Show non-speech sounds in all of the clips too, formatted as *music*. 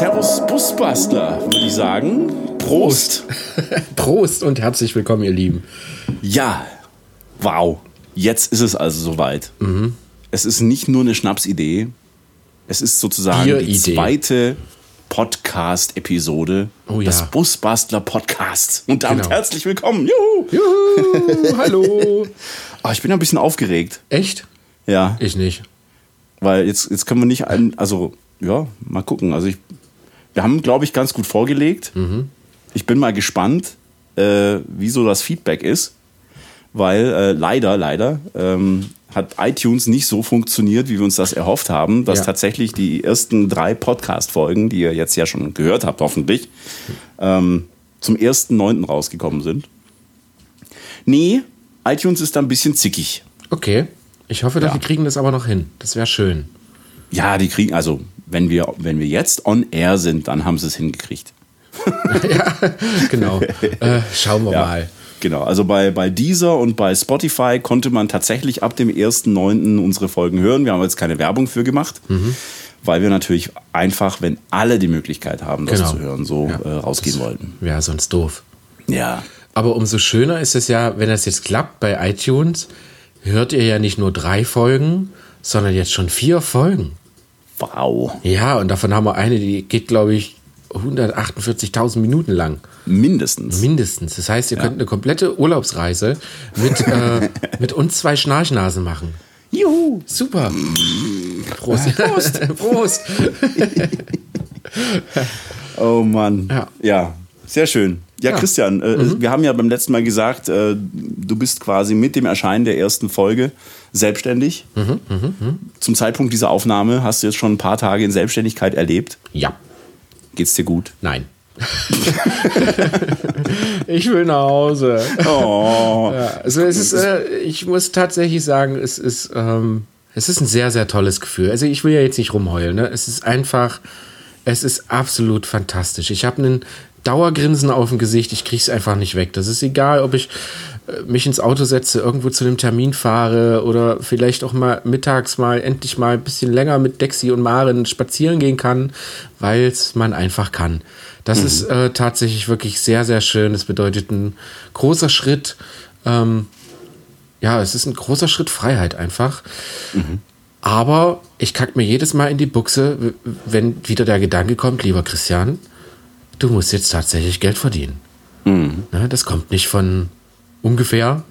Servus Busbastler, würde ich sagen. Prost. *laughs* Prost und herzlich willkommen, ihr Lieben. Ja, wow. Jetzt ist es also soweit. Mhm. Es ist nicht nur eine Schnapsidee, es ist sozusagen die Bieridee. zweite Podcast-Episode Oh ja. des Busbastler Podcasts. Und damit Genau. herzlich willkommen. Juhu. Juhu, hallo. *laughs* Ah, ich bin ein bisschen aufgeregt. Echt? Ja, Ich nicht. weil jetzt, jetzt können wir nicht ein, also ja, mal gucken. Also ich, wir haben, glaube ich, ganz gut vorgelegt. Ich bin mal gespannt, äh, wie so das Feedback ist, weil äh, leider, leider ähm, hat iTunes nicht so funktioniert, wie wir uns das erhofft haben, dass Ja. tatsächlich die ersten drei Podcast-Folgen, die ihr jetzt ja schon gehört habt, hoffentlich, ähm, zum 1.9. rausgekommen sind. Nee, iTunes ist da ein bisschen zickig. Okay. Ich hoffe, Ja. wir kriegen das aber noch hin. Das wäre schön. Ja, die kriegen, also wenn wir, wenn wir jetzt on air sind, dann haben sie es hingekriegt. *laughs* Genau. äh, schauen wir mal. Genau, also bei, bei Deezer und bei Spotify konnte man tatsächlich ab dem 1.9. unsere Folgen hören. Wir haben jetzt keine Werbung für gemacht, Mhm. weil wir natürlich einfach, wenn alle die Möglichkeit haben, das Genau. zu hören, so Ja. äh, rausgehen wollten. Wäre sonst doof. Ja. Aber umso schöner ist es ja, wenn das jetzt klappt bei iTunes, hört ihr ja nicht nur drei Folgen, sondern jetzt schon vier Folgen. Wow. Ja, und davon haben wir eine, die geht, glaube ich, 148.000 Minuten lang. Mindestens. Mindestens. Das heißt, ihr könnt eine komplette Urlaubsreise mit, äh, *laughs* mit uns zwei Schnarchnasen machen. Juhu. Super. Prost. Prost. *laughs* Prost. *laughs* Oh Mann. Ja. ja. Sehr schön. Ja, Ja. Mhm. Christian, äh, wir haben ja beim letzten Mal gesagt, äh, du bist quasi mit dem Erscheinen der ersten Folge selbstständig. Mhm, Zum Zeitpunkt dieser Aufnahme hast du jetzt schon ein paar Tage in Selbstständigkeit erlebt. Ja. Geht's dir gut? Nein. *laughs* ich will nach Hause. Oh. Ja, also es ist, äh, ich muss tatsächlich sagen, es ist, ähm, es ist ein sehr, sehr tolles Gefühl. Also ich will ja jetzt nicht rumheulen. Ne? Es ist einfach, es ist absolut fantastisch. Ich habe einen Dauergrinsen auf dem Gesicht. Ich kriege es einfach nicht weg. Das ist egal, ob ich mich ins Auto setze, irgendwo zu einem Termin fahre oder vielleicht auch mal mittags mal endlich mal ein bisschen länger mit Dexi und Maren spazieren gehen kann, weil es man einfach kann. Das ist äh, tatsächlich wirklich sehr, sehr schön. Das bedeutet ein großer Schritt. Ähm, ja, es ist ein großer Schritt Freiheit einfach. Aber ich kack mir jedes Mal in die Buchse, wenn wieder der Gedanke kommt, lieber Christian, du musst jetzt tatsächlich Geld verdienen. Ne, das kommt nicht von ungefähr.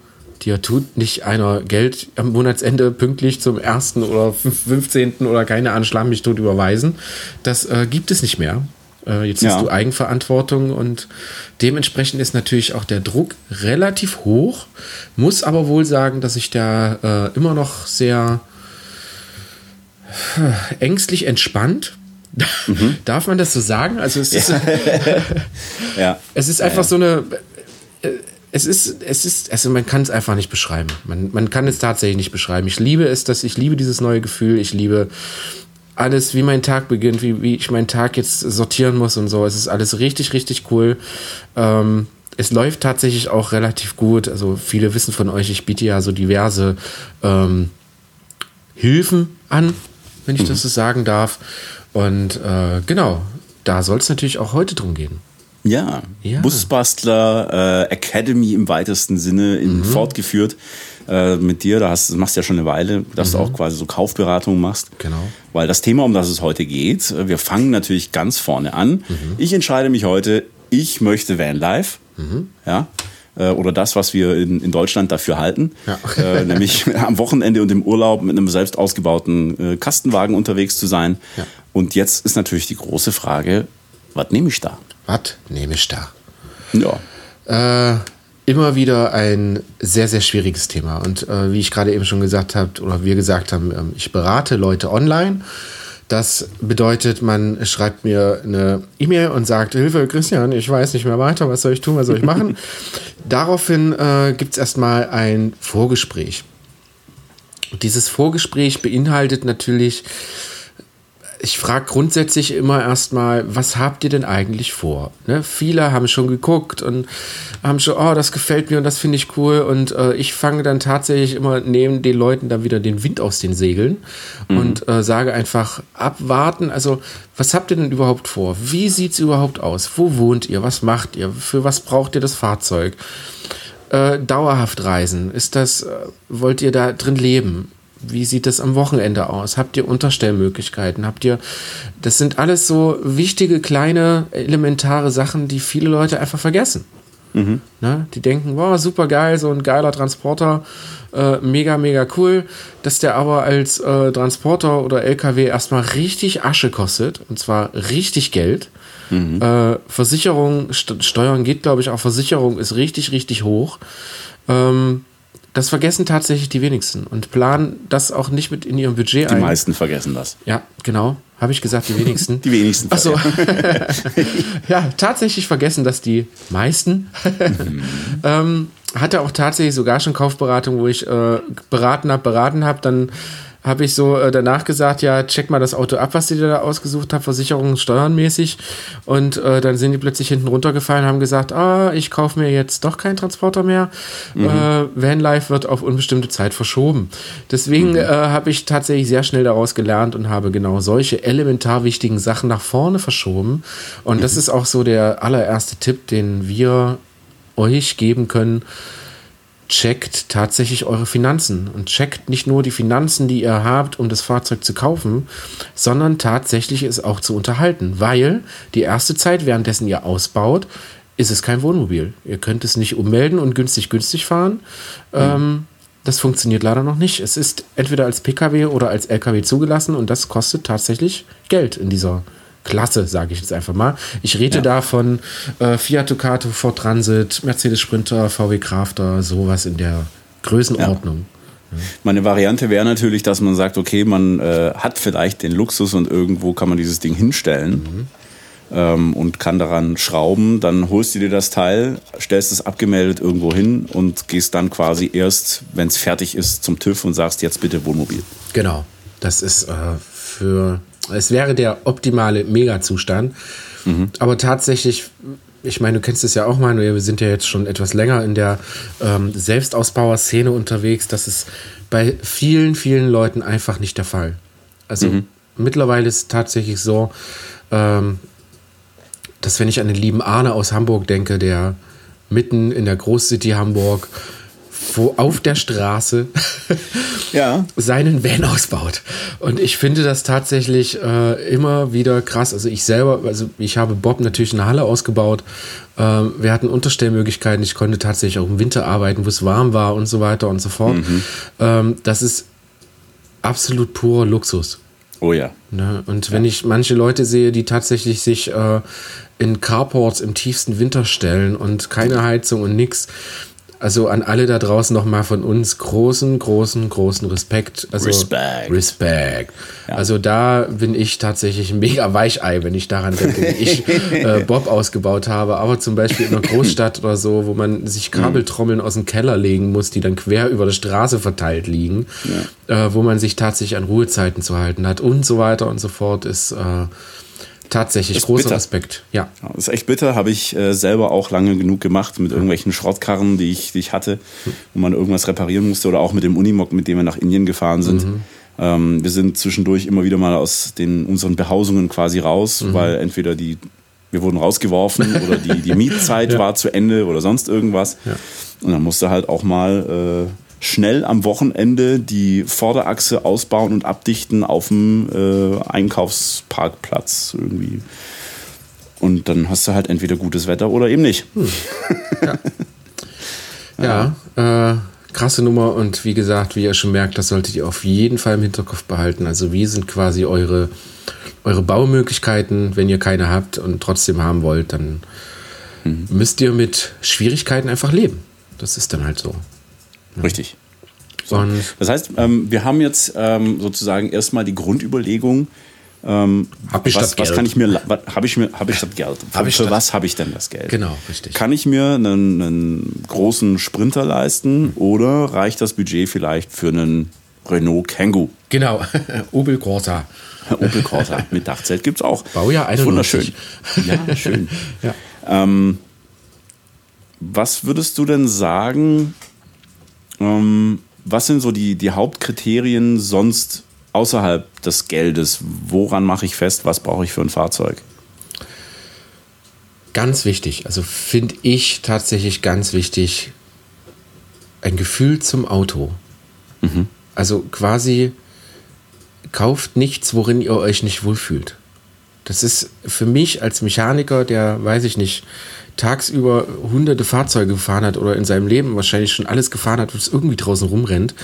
Dir tut nicht einer Geld am Monatsende pünktlich zum 1. oder 15. oder keine Ahnung, schlag mich tot überweisen. Das äh, gibt es nicht mehr. Äh, jetzt Ja. hast du Eigenverantwortung und dementsprechend ist natürlich auch der Druck relativ hoch. Muss aber wohl sagen, dass ich da äh, immer noch sehr äh, ängstlich entspannt. *laughs* Darf man das so sagen? Also es ist, *laughs* Ja. *laughs* es ist einfach so eine. Es ist, es ist, also man kann es einfach nicht beschreiben. Man, man kann es tatsächlich nicht beschreiben. Ich liebe es, dass ich liebe dieses neue Gefühl. Ich liebe alles, wie mein Tag beginnt, wie, wie ich meinen Tag jetzt sortieren muss und so. Es ist alles richtig, richtig cool. Ähm, es läuft tatsächlich auch relativ gut. Also viele wissen von euch, ich biete ja so diverse ähm, Hilfen an, wenn ich das so sagen darf. Und äh, genau, da soll es natürlich auch heute drum gehen. Ja. Ja. Busbastler äh, Academy im weitesten Sinne in, fortgeführt äh, mit dir. Da hast, das machst du ja schon eine Weile, dass du auch quasi so Kaufberatungen machst. Genau. Weil das Thema, um das es heute geht, äh, wir fangen natürlich ganz vorne an. Ich entscheide mich heute, ich möchte Vanlife. Ja. Äh, Oder das, was wir in, in Deutschland dafür halten. Ja. Äh, nämlich *laughs* am Wochenende und im Urlaub mit einem selbst ausgebauten äh, Kastenwagen unterwegs zu sein. Ja. Und jetzt ist natürlich die große Frage, was nehme ich da? Was nehme ich da? Ja. Äh, immer wieder ein sehr, sehr schwieriges Thema. Und äh, wie ich gerade eben schon gesagt habe, oder wir gesagt haben, ähm, ich berate Leute online. Das bedeutet, man schreibt mir eine E-Mail und sagt, Hilfe, Christian, ich weiß nicht mehr weiter, was soll ich tun, was soll ich machen? *laughs* Daraufhin äh, gibt es erstmal ein Vorgespräch. Dieses Vorgespräch beinhaltet natürlich ich frage grundsätzlich immer erstmal, was habt ihr denn eigentlich vor? Ne? Viele haben schon geguckt und haben schon, oh, das gefällt mir und das finde ich cool. Und äh, ich fange dann tatsächlich immer neben den Leuten dann wieder den Wind aus den Segeln mhm. und äh, sage einfach, abwarten. Also, was habt ihr denn überhaupt vor? Wie sieht es überhaupt aus? Wo wohnt ihr? Was macht ihr? Für was braucht ihr das Fahrzeug? Äh, dauerhaft reisen? Ist das, äh, wollt ihr da drin leben? Wie sieht das am Wochenende aus? Habt ihr Unterstellmöglichkeiten? Habt ihr, das sind alles so wichtige, kleine, elementare Sachen, die viele Leute einfach vergessen. Mhm. Ne? Die denken, wow, super geil, so ein geiler Transporter, äh, mega, mega cool, dass der aber als äh, Transporter oder LKW erstmal richtig Asche kostet, und zwar richtig Geld. Mhm. Äh, Versicherung, St Steuern geht, glaube ich, auch Versicherung ist richtig, richtig hoch. Ähm, das vergessen tatsächlich die wenigsten und planen das auch nicht mit in ihrem Budget die ein. Die meisten vergessen das. Ja, genau. Habe ich gesagt, die wenigsten? *laughs* die wenigsten. Achso. *laughs* ja, tatsächlich vergessen das die meisten. mhm. *laughs* ähm, hatte auch tatsächlich sogar schon Kaufberatung, wo ich äh, beraten habe, beraten habe, dann habe ich so äh, danach gesagt, ja, check mal das Auto ab, was ihr da ausgesucht habt, Versicherungen, steuernmäßig. Und äh, dann sind die plötzlich hinten runtergefallen und haben gesagt, ah, ich kaufe mir jetzt doch keinen Transporter mehr. Mhm. Äh, Vanlife wird auf unbestimmte Zeit verschoben. Deswegen mhm. äh, habe ich tatsächlich sehr schnell daraus gelernt und habe genau solche elementar wichtigen Sachen nach vorne verschoben. Und mhm. das ist auch so der allererste Tipp, den wir euch geben können checkt tatsächlich eure Finanzen und checkt nicht nur die Finanzen, die ihr habt, um das Fahrzeug zu kaufen, sondern tatsächlich es auch zu unterhalten, weil die erste Zeit, währenddessen ihr ausbaut, ist es kein Wohnmobil. Ihr könnt es nicht ummelden und günstig günstig fahren. Mhm. Ähm, das funktioniert leider noch nicht. Es ist entweder als Pkw oder als Lkw zugelassen und das kostet tatsächlich Geld in dieser Klasse, sage ich jetzt einfach mal. Ich rede ja. da von äh, Fiat Ducato, Ford Transit, Mercedes Sprinter, VW Crafter, sowas in der Größenordnung. Ja. Meine Variante wäre natürlich, dass man sagt, okay, man äh, hat vielleicht den Luxus und irgendwo kann man dieses Ding hinstellen mhm. ähm, und kann daran schrauben. Dann holst du dir das Teil, stellst es abgemeldet irgendwo hin und gehst dann quasi erst, wenn es fertig ist, zum TÜV und sagst jetzt bitte Wohnmobil. Genau. Das ist äh, für es wäre der optimale Mega-Zustand. Mhm. Aber tatsächlich, ich meine, du kennst es ja auch, Manuel, wir sind ja jetzt schon etwas länger in der ähm, Selbstausbauer-Szene unterwegs. Das ist bei vielen, vielen Leuten einfach nicht der Fall. Also mhm. mittlerweile ist es tatsächlich so, ähm, dass wenn ich an den lieben Arne aus Hamburg denke, der mitten in der Großcity Hamburg wo auf der Straße *laughs* ja. seinen Van ausbaut. Und ich finde das tatsächlich äh, immer wieder krass. Also ich selber, also ich habe Bob natürlich eine Halle ausgebaut. Ähm, wir hatten Unterstellmöglichkeiten. Ich konnte tatsächlich auch im Winter arbeiten, wo es warm war und so weiter und so fort. Mhm. Ähm, das ist absolut purer Luxus. Oh ja. Ne? Und wenn ich manche Leute sehe, die tatsächlich sich äh, in Carports im tiefsten Winter stellen und keine Heizung und nichts, also an alle da draußen nochmal von uns großen, großen, großen Respekt. Also Respekt. Respekt. Ja. Also da bin ich tatsächlich ein mega Weichei, wenn ich daran denke, wie ich *laughs* äh, Bob ausgebaut habe. Aber zum Beispiel in einer Großstadt oder so, wo man sich Kabeltrommeln aus dem Keller legen muss, die dann quer über der Straße verteilt liegen, ja. äh, wo man sich tatsächlich an Ruhezeiten zu halten hat und so weiter und so fort, ist äh, Tatsächlich, großer bitter. Respekt. Ja. ja. Das ist echt bitter, habe ich äh, selber auch lange genug gemacht mit irgendwelchen Schrottkarren, die ich, die ich hatte, wo man irgendwas reparieren musste oder auch mit dem Unimog, mit dem wir nach Indien gefahren sind. Mhm. Ähm, wir sind zwischendurch immer wieder mal aus den, unseren Behausungen quasi raus, mhm. weil entweder die, wir wurden rausgeworfen *laughs* oder die, die Mietzeit ja. war zu Ende oder sonst irgendwas. Ja. Und dann musste halt auch mal äh, schnell am Wochenende die Vorderachse ausbauen und abdichten auf dem äh, Einkaufsparkplatz irgendwie. Und dann hast du halt entweder gutes Wetter oder eben nicht. Hm. Ja, *laughs* ja äh, krasse Nummer und wie gesagt, wie ihr schon merkt, das solltet ihr auf jeden Fall im Hinterkopf behalten. Also wie sind quasi eure, eure Baumöglichkeiten, wenn ihr keine habt und trotzdem haben wollt, dann mhm. müsst ihr mit Schwierigkeiten einfach leben. Das ist dann halt so. Richtig. So. Das heißt, ähm, wir haben jetzt ähm, sozusagen erstmal die Grundüberlegung, ähm, hab ich was, was kann ich mir, habe ich mir, habe ich das Geld? Für, ich für was habe ich denn das Geld? Genau, richtig. Kann ich mir einen, einen großen Sprinter leisten oder reicht das Budget vielleicht für einen Renault Kangoo. Genau, *laughs* Opel Corsa. *laughs* Opel Corsa mit Dachzelt gibt es auch. Baujahr 91. Wunderschön. Ja, schön. *laughs* Ja. Ähm, was würdest du denn sagen, ähm, was sind so die, die Hauptkriterien sonst außerhalb des Geldes? Woran mache ich fest, was brauche ich für ein Fahrzeug? Ganz wichtig, also finde ich tatsächlich ganz wichtig, ein Gefühl zum Auto. Also quasi kauft nichts, worin ihr euch nicht wohlfühlt. Das ist für mich als Mechaniker, der, weiß ich nicht, tagsüber hunderte Fahrzeuge gefahren hat oder in seinem Leben wahrscheinlich schon alles gefahren hat, was irgendwie draußen rumrennt,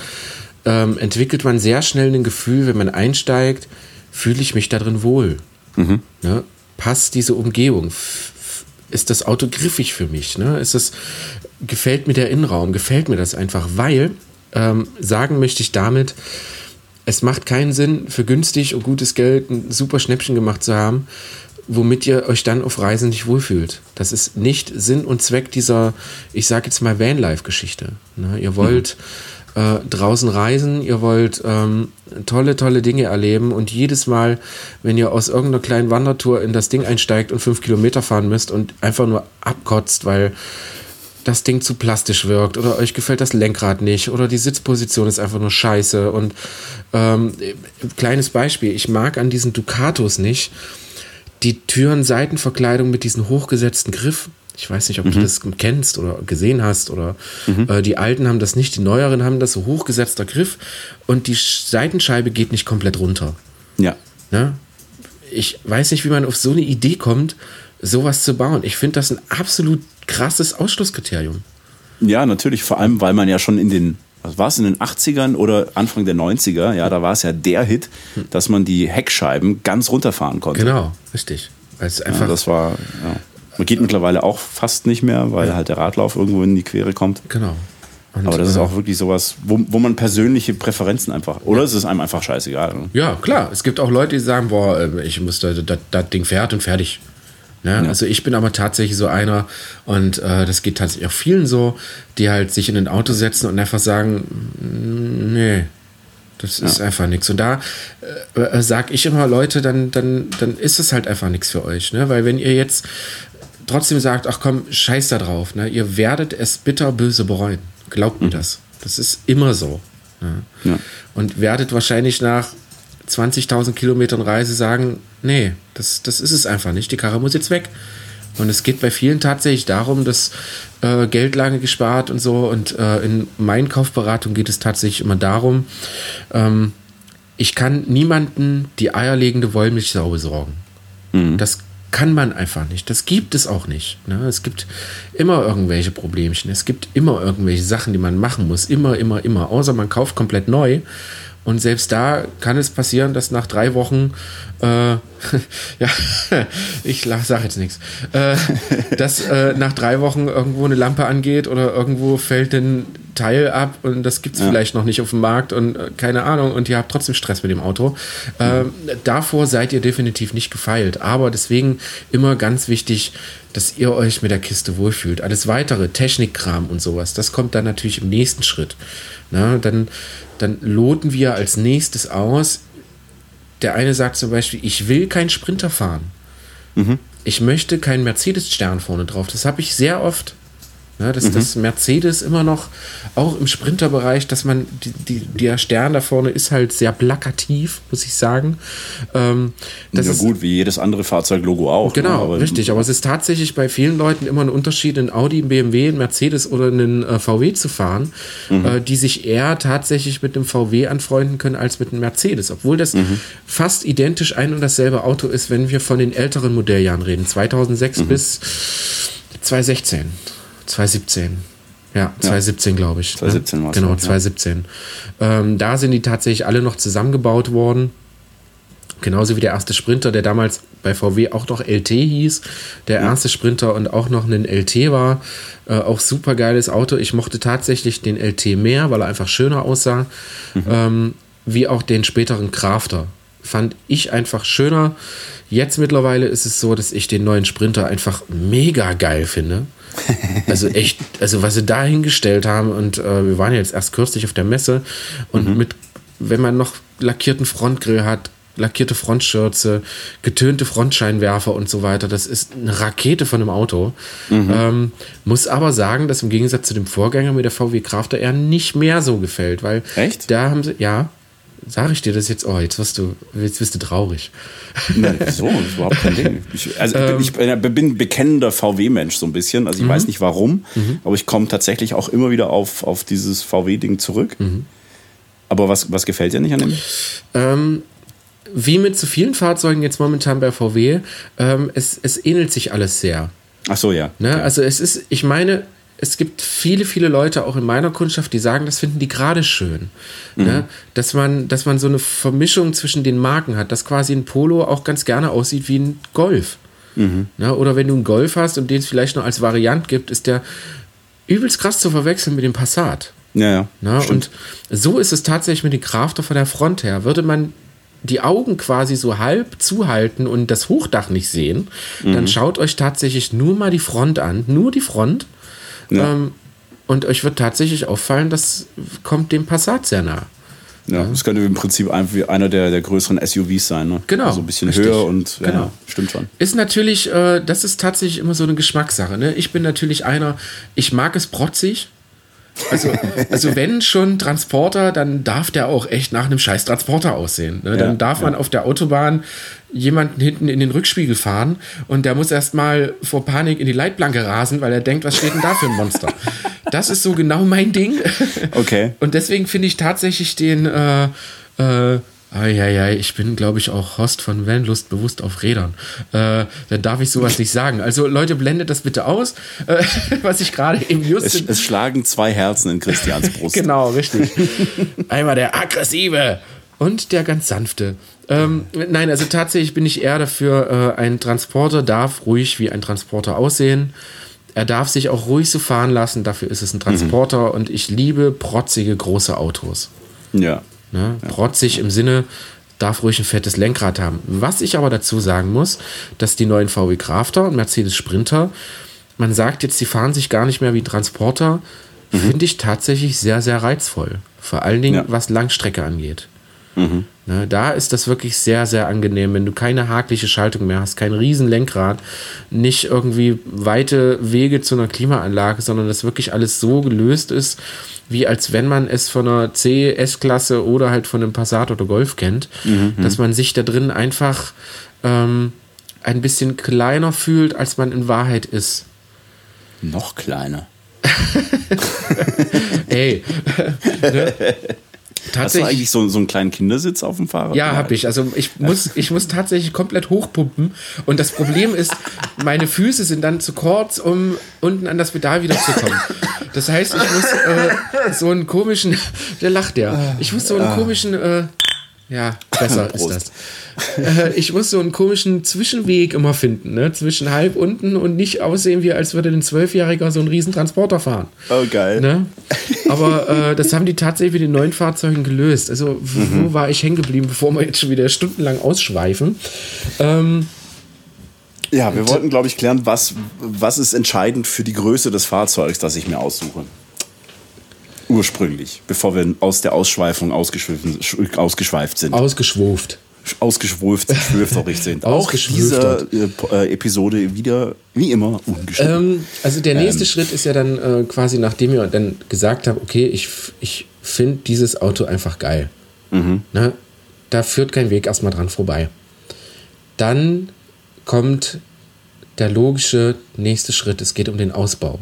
ähm, entwickelt man sehr schnell ein Gefühl, wenn man einsteigt, fühle ich mich da drin wohl. Ne? Passt diese Umgebung? Ist das Auto griffig für mich? Ne? Ist das, gefällt mir der Innenraum? Gefällt mir das einfach? Weil, ähm, sagen möchte ich damit, es macht keinen Sinn, für günstig und gutes Geld ein super Schnäppchen gemacht zu haben, womit ihr euch dann auf Reisen nicht wohlfühlt. Das ist nicht Sinn und Zweck dieser, ich sage jetzt mal, Vanlife-Geschichte. Ne? Ihr wollt äh, draußen reisen, ihr wollt ähm, tolle, tolle Dinge erleben und jedes Mal, wenn ihr aus irgendeiner kleinen Wandertour in das Ding einsteigt und fünf Kilometer fahren müsst und einfach nur abkotzt, weil das Ding zu plastisch wirkt oder euch gefällt das Lenkrad nicht oder die Sitzposition ist einfach nur scheiße. Und ähm, kleines Beispiel, ich mag an diesen Ducatos nicht die Türen-Seitenverkleidung mit diesem hochgesetzten Griff. Ich weiß nicht, ob du das kennst oder gesehen hast oder äh, die alten haben das nicht, die neueren haben das so hochgesetzter Griff und die Sch- Seitenscheibe geht nicht komplett runter. Ja. Ne? Ich weiß nicht, wie man auf so eine Idee kommt, sowas zu bauen. Ich finde das ein absolut krasses Ausschlusskriterium. Ja, natürlich, vor allem, weil man ja schon in den, was war es, in den 80ern oder Anfang der 90er, ja, da war es ja der Hit, dass man die Heckscheiben ganz runterfahren konnte. Genau, richtig. Weil es einfach Ja, das war, ja. Man geht mittlerweile auch fast nicht mehr, weil halt der Radlauf irgendwo in die Quere kommt. genau. Und, Aber das ist äh, auch wirklich sowas, wo, wo man persönliche Präferenzen einfach, oder es ist einem einfach scheißegal. ne? Ja, klar. Es gibt auch Leute, die sagen, boah, äh, ich muss da, das, das Ding fährt und fertig. Ne? Also ich bin aber tatsächlich so einer und äh, das geht tatsächlich auch vielen so, die halt sich in ein Auto setzen und einfach sagen, "Mm, nee, das ist einfach nichts. Und da äh, äh, sag ich immer, Leute, dann, dann, dann ist es halt einfach nichts für euch. Ne? Weil wenn ihr jetzt trotzdem sagt, ach komm, scheiß da drauf, ne? ihr werdet es bitterböse bereuen. Glaubt mir das. Das ist immer so. Ne? Ja. Und werdet wahrscheinlich nach 20.000 Kilometern Reise sagen, nee, das, das ist es einfach nicht. Die Karre muss jetzt weg. Und es geht bei vielen tatsächlich darum, dass äh, Geld lange gespart und so. Und äh, in meinen Kaufberatungen geht es tatsächlich immer darum, ähm, ich kann niemanden die eierlegende Wollmilchsau besorgen. Das kann man einfach nicht. Das gibt es auch nicht. Ne? Es gibt immer irgendwelche Problemchen. Es gibt immer irgendwelche Sachen, die man machen muss. Immer, immer, immer. Außer man kauft komplett neu. Und selbst da kann es passieren, dass nach drei Wochen, äh, *laughs* ja, *laughs* ich sage jetzt nichts, äh, *laughs* dass äh, nach drei Wochen irgendwo eine Lampe angeht oder irgendwo fällt ein Teil ab und das gibt es vielleicht noch nicht auf dem Markt und äh, keine Ahnung und ihr habt trotzdem Stress mit dem Auto. Ähm, davor seid ihr definitiv nicht gefeilt. Aber deswegen immer ganz wichtig, dass ihr euch mit der Kiste wohlfühlt. Alles weitere, Technikkram und sowas, das kommt dann natürlich im nächsten Schritt. Na, dann, dann loten wir als nächstes aus. Der eine sagt zum Beispiel, ich will keinen Sprinter fahren. Ich möchte keinen Mercedes-Stern vorne drauf. Das habe ich sehr oft. Ne, dass das Mercedes immer noch, auch im Sprinterbereich, dass man, die, die, der Stern da vorne ist halt sehr plakativ, muss ich sagen. Ähm, das ja ist, gut, wie jedes andere Fahrzeuglogo auch. ne? Genau, Aber- richtig. Aber es ist tatsächlich bei vielen Leuten immer ein Unterschied, in Audi, in BMW, in Mercedes oder einen äh, VW zu fahren, äh, die sich eher tatsächlich mit einem VW anfreunden können als mit einem Mercedes. Obwohl das fast identisch ein und dasselbe Auto ist, wenn wir von den älteren Modelljahren reden. 2006 bis 2016, 2017. Ja, 2017 glaube ich. 2017 war's, Genau, ja. 2017. Ähm, da sind die tatsächlich alle noch zusammengebaut worden. Genauso wie der erste Sprinter, der damals bei VW auch noch LT hieß. Der erste Sprinter und auch noch ein LT war. Äh, auch super geiles Auto. Ich mochte tatsächlich den LT mehr, weil er einfach schöner aussah. Ähm, wie auch den späteren Crafter. Fand ich einfach schöner. Jetzt mittlerweile ist es so, dass ich den neuen Sprinter einfach mega geil finde. *laughs* Also echt, also was sie da hingestellt haben und äh, wir waren ja jetzt erst kürzlich auf der Messe und mit wenn man noch lackierten Frontgrill hat, lackierte Frontschürze, getönte Frontscheinwerfer und so weiter. Das ist eine Rakete von einem Auto. Mhm. Ähm, muss aber sagen, dass im Gegensatz zu dem Vorgänger mir der VW Crafter eher nicht mehr so gefällt, weil Echt? da haben sie, ja, sage ich dir das jetzt, oh, jetzt wirst du, jetzt bist du traurig. Nein, so, das ist überhaupt kein Ding. Ich, also ähm, ich bin, ich bin bekennender VW-Mensch so ein bisschen. Also ich mhm. weiß nicht warum, mhm. aber ich komme tatsächlich auch immer wieder auf, auf dieses VW-Ding zurück. Mhm. Aber was, was gefällt dir nicht an dem? Ähm, wie mit so vielen Fahrzeugen jetzt momentan bei VW, ähm, es, es ähnelt sich alles sehr. Ach so, ja. Ne? Okay. Also es ist, ich meine, es gibt viele, viele Leute auch in meiner Kundschaft, die sagen, das finden die gerade schön. Mhm. Ne? Dass, man, dass man so eine Vermischung zwischen den Marken hat, dass quasi ein Polo auch ganz gerne aussieht wie ein Golf. Mhm. Ne? Oder wenn du einen Golf hast und den es vielleicht noch als Variant gibt, ist der übelst krass zu verwechseln mit dem Passat. Ja, ja. Ne? Und so ist es tatsächlich mit dem Crafter von der Front her. Würde man die Augen quasi so halb zuhalten und das Hochdach nicht sehen, mhm. dann schaut euch tatsächlich nur mal die Front an, nur die Front. Ja. Ähm, und euch wird tatsächlich auffallen, das kommt dem Passat sehr nah. Ja, das könnte im Prinzip einer der, der größeren SUVs sein. Ne? Genau. Also ein bisschen richtig. höher und ja, genau. stimmt schon. Ist natürlich, äh, das ist tatsächlich immer so eine Geschmackssache. Ne? Ich bin natürlich einer, ich mag es protzig. Also, also wenn schon Transporter, dann darf der auch echt nach einem scheiß Transporter aussehen. Ne? Dann ja, darf man auf der Autobahn jemanden hinten in den Rückspiegel fahren und der muss erstmal vor Panik in die Leitplanke rasen, weil er denkt, was steht denn da für ein Monster? Das ist so genau mein Ding. Okay. Und deswegen finde ich tatsächlich den äh, äh, Eieiei, ich bin, glaube ich, auch Host von Vanlust bewusst auf Rädern. Äh, dann darf ich sowas nicht sagen. Also, Leute, blendet das bitte aus, äh, *laughs* was ich gerade im just. Es, es, schlagen zwei Herzen in Christians *laughs* Brust. genau, richtig. Einmal der aggressive und der ganz sanfte. Ähm, nein, also tatsächlich bin ich eher dafür, äh, ein Transporter darf ruhig wie ein Transporter aussehen. Er darf sich auch ruhig so fahren lassen, dafür ist es ein Transporter mhm. und ich liebe protzige große Autos. Ja. Ne? Ja. Protzig im Sinne, darf ruhig ein fettes Lenkrad haben. Was ich aber dazu sagen muss, dass die neuen VW Crafter und Mercedes Sprinter, man sagt jetzt, die fahren sich gar nicht mehr wie Transporter, mhm. finde ich tatsächlich sehr, sehr reizvoll. Vor allen Dingen, ja. was Langstrecke angeht. Mhm. Ne, da ist das wirklich sehr, sehr angenehm, wenn du keine hakliche Schaltung mehr hast, kein riesen Lenkrad, nicht irgendwie weite Wege zu einer Klimaanlage, sondern dass wirklich alles so gelöst ist, wie als wenn man es von einer C, S-Klasse oder halt von einem Passat oder Golf kennt, mhm. dass man sich da drin einfach ähm, ein bisschen kleiner fühlt, als man in Wahrheit ist. Noch kleiner. *laughs* Ey. *laughs* ne? Hast du eigentlich so, so einen kleinen Kindersitz auf dem Fahrrad? Ja, habe ich. Also ich muss, ich muss tatsächlich komplett hochpumpen. Und das Problem ist, meine Füße sind dann zu kurz, um unten an das Pedal wieder zu kommen. Das heißt, ich muss äh, so einen komischen, der lacht ja. Ich muss so einen komischen, äh, ja, besser *laughs* ist das. Äh, ich muss so einen komischen Zwischenweg immer finden, ne? zwischen halb unten und nicht aussehen, wie als würde ein Zwölfjähriger so einen riesen Transporter fahren. Oh, geil. Ne? Aber äh, das haben die tatsächlich mit den neuen Fahrzeugen gelöst. Also, mhm. wo war ich hängen geblieben, bevor wir jetzt schon wieder stundenlang ausschweifen? Ähm, ja, wir wollten, glaube ich, klären, was, was ist entscheidend für die Größe des Fahrzeugs, das ich mir aussuche. Ursprünglich, bevor wir aus der Ausschweifung ausgeschweift sind. Ausgeschwuft ausgeschwulft, schwülfterig sind. *laughs* Auch diese äh, Episode wieder, wie immer, ungeschrieben. Ähm, also der nächste ähm. Schritt ist ja dann äh, quasi, nachdem ihr dann gesagt habt, okay, ich, ich finde dieses Auto einfach geil. Mhm. Na, da führt kein Weg erstmal dran vorbei. Dann kommt der logische nächste Schritt. Es geht um den Ausbau.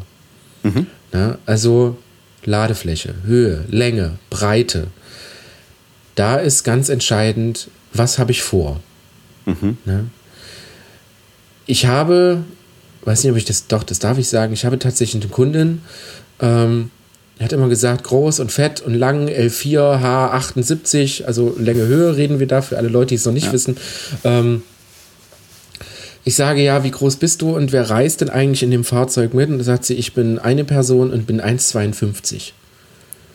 Mhm. Na, also Ladefläche, Höhe, Länge, Breite. Da ist ganz entscheidend, was habe ich vor? Mhm. Ne? Ich habe, weiß nicht, ob ich das, doch, das darf ich sagen, ich habe tatsächlich eine Kundin, ähm, er hat immer gesagt, groß und fett und lang, L4, H78, also Länge, Höhe reden wir da für alle Leute, die es noch nicht ja. wissen. Ähm, ich sage ja, wie groß bist du und wer reist denn eigentlich in dem Fahrzeug mit? Und da sagt sie, ich bin eine Person und bin 1,52.